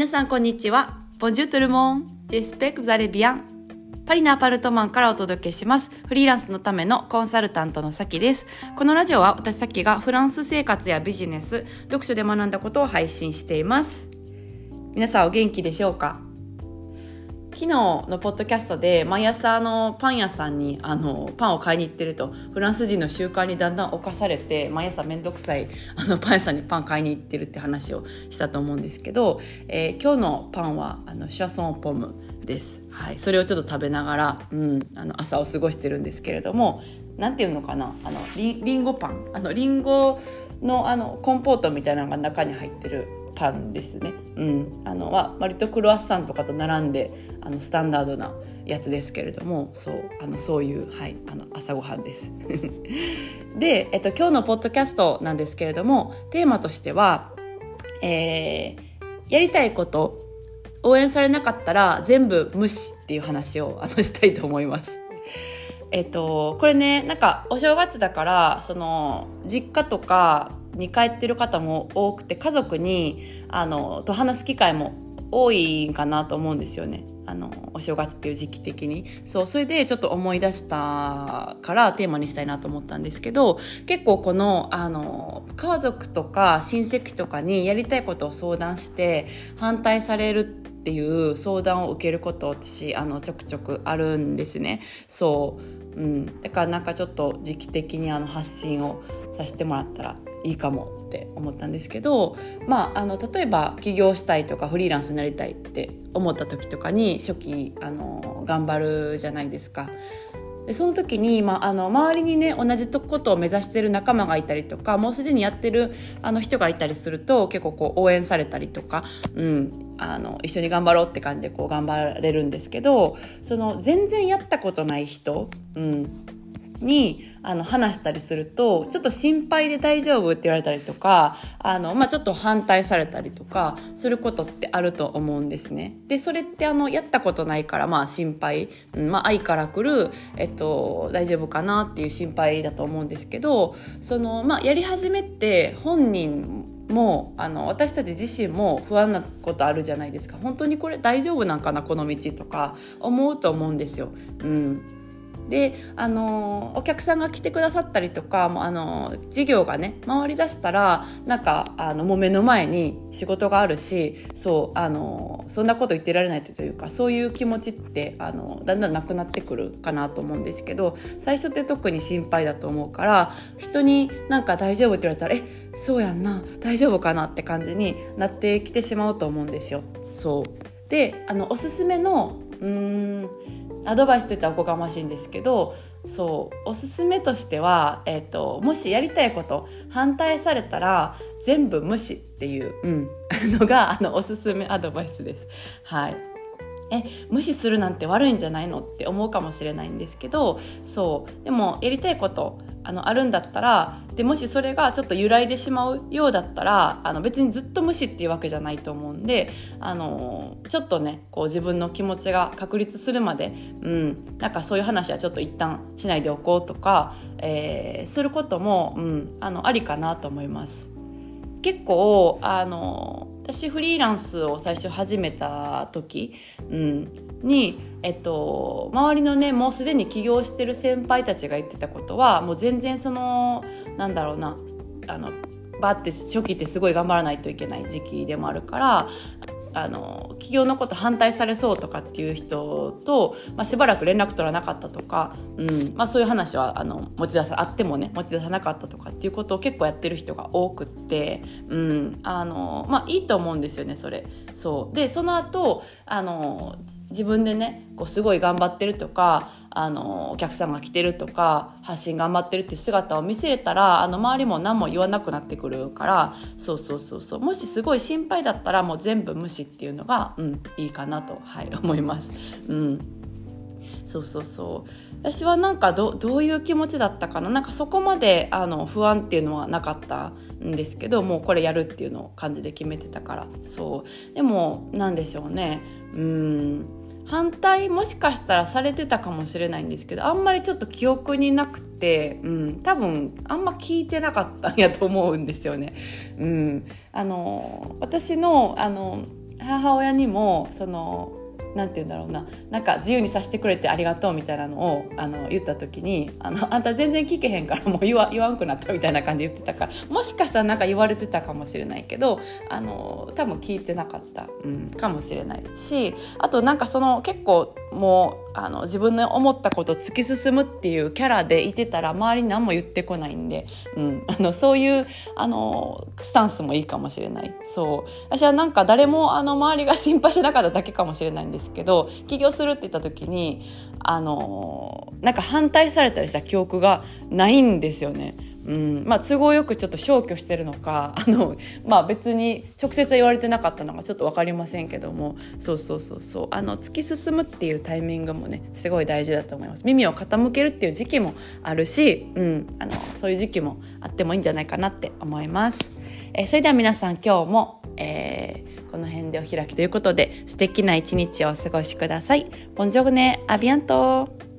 皆さんこんにちは。ボンジュートルモン。ジェスペクザレビアンパリのアパルトマンからお届けします。フリーランスのためのコンサルタントのさきです。このラジオは私さきがフランス生活やビジネス、読書で学んだことを配信しています。皆さんお元気でしょうか？昨日のポッドキャストで毎朝あのパン屋さんにあのパンを買いに行ってるとフランス人の習慣にだんだん侵されて毎朝めんどくさい あのパン屋さんにパン買いに行ってるって話をしたと思うんですけど、えー今日のパンはあのシュアソンポムです、はい、それをちょっと食べながら、うん、あの朝を過ごしてるんですけれどもなんていうのかな？あのリンリンゴパン。あのリンゴのあのコンポートみたいなのが中に入ってるパンですね。うん、あのは割とクロワッサンとかと並んであのスタンダードなやつですけれども、そうあのそういうはいあの朝ごはんです。で、えっと今日のポッドキャストなんですけれども、テーマとしては、えーやりたいこと応援されなかったら全部無視っていう話をあの したいと思います。えっと、これねなんかお正月だからその実家とかに帰ってる方も多くて家族にあのと話す機会も多いんかなと思うんですよね。あのお正月っていう時期的にそうそれでちょっと思い出したからテーマにしたいなと思ったんですけど結構このあの家族とか親戚とかにやりたいことを相談して反対されるっていう相談を受けること私あのちょくちょくあるんですね。そう、うん、だからなんかちょっと時期的にあの発信をさせてもらったらいいかもって思ったんですけど、まあ、あの例えば起業したいとかフリーランスになりたいって思った時とかに初期あの頑張るじゃないですか。でその時に、まあ、あの周りにね同じことを目指してる仲間がいたりとかもうすでにやってるあの人がいたりすると結構こう応援されたりとか、うん、あの一緒に頑張ろうって感じでこう頑張れるんですけどその全然やったことない人、うん、にあの話したりするとちょっと心配で大丈夫って言われたりとかあの、まあ、ちょっと反対されたりとかすることってあると思うんですね。でそれってあのやったことないからまあ心配、うんまあ、愛からくる、えっと、大丈夫かなっていう心配だと思うんですけどその、まあ、やり始めて本人もうあの私たち自身も不安なことあるじゃないですか本当にこれ大丈夫なんかなこの道とか思うと思うんですよ。うんであのお客さんが来てくださったりとかあの事業がね回りだしたらなんかあのもう目の前に仕事があるしそうあのそんなこと言ってられないというかそういう気持ちってあのだんだんなくなってくるかなと思うんですけど最初って特に心配だと思うから人になんか大丈夫って言われたらえそうやんな大丈夫かなって感じになってきてしまうと思うんですよ。そうであのおすすめのうーんアドバイスといったらおこがましいんですけどそうおすすめとしては、えー、ともしやりたいこと反対されたら全部無視っていう、うん、のがあのおすすめアドバイスです。はいえ無視するなんて悪いんじゃないのって思うかもしれないんですけどそうでもやりたいことあのあるんだったらでもしそれがちょっと揺らいでしまうようだったらあの別にずっと無視っていうわけじゃないと思うんであのちょっとねこう自分の気持ちが確立するまで、うん、なんかそういう話はちょっと一旦しないでおこうとか、えーすることも、うん、あのありかなと思います。結構あの私フリーランスを最初始めた時、うん、に、えっと、周りのねもうすでに起業してる先輩たちが言ってたことはもう全然そのなんだろうなあのバッて初期ってすごい頑張らないといけない時期でもあるからあの起業のこと反対されそうとかっていう人と、まあ、しばらく連絡取らなかったとか、うんまあ、そういう話はあの持ち出さあってもね持ち出さなかったとかっていうことを結構やってる人が多くって、うんあのまあ、いいと思うんですよねそれ。そうでその後あの自分でねこうすごい頑張ってるとかあのお客さんが来てるとか発信頑張ってるって姿を見せれたらあの周りも何も言わなくなってくるからそうそうそうそう。もしすごい心配だったらもう全部無視っていうのが、うん、いいかなと、はい、思います。うん。そうそうそう。私はなんかどういう気持ちだったかな？なんかそこまであの不安っていうのはなかったんですけどもうこれやるっていうのを感じで決めてたから。そう。でもなんでしょうね。うん。反対もしかしたらされてたかもしれないんですけどあんまりちょっと記憶になくて、うん、多分あんま聞いてなかったんやと思うんですよね。うん、あの私のあの母親にもそのなんて言うんだろうな。なんか自由にさせてくれてありがとうみたいなのをあの言った時にあの「あんた全然聞けへんから もう言わ言わんくなった」みたいな感じで言ってたか。らもしかしたらなんか言われてたかもしれないけどあの多分聞いてなかった、うん、かもしれないしあとなんかその結構もうあの自分の思ったこと突き進むっていうキャラでいてたら周り何も言ってこないんで、うん、あのそういうあのスタンスもいいかもしれない。そう。私はなんか誰もあの周りが心配しなかっただけかもしれないんですけど起業するって言った時にあのなんか反対されたりした記憶がないんですよね。うん。まあ、都合よくちょっと消去してるのか あの、まあ、別に直接言われてなかったのがちょっと分かりませんけども。そうそうそうそう。あの突き進むっていうタイミングもねすごい大事だと思います。耳を傾けるっていう時期もあるし、うん、あのそういう時期もあってもいいんじゃないかなって思います。えー、それでは皆さん今日も、えー、この辺でお開きということで素敵な一日をお過ごしください。ボンジョグネアビアント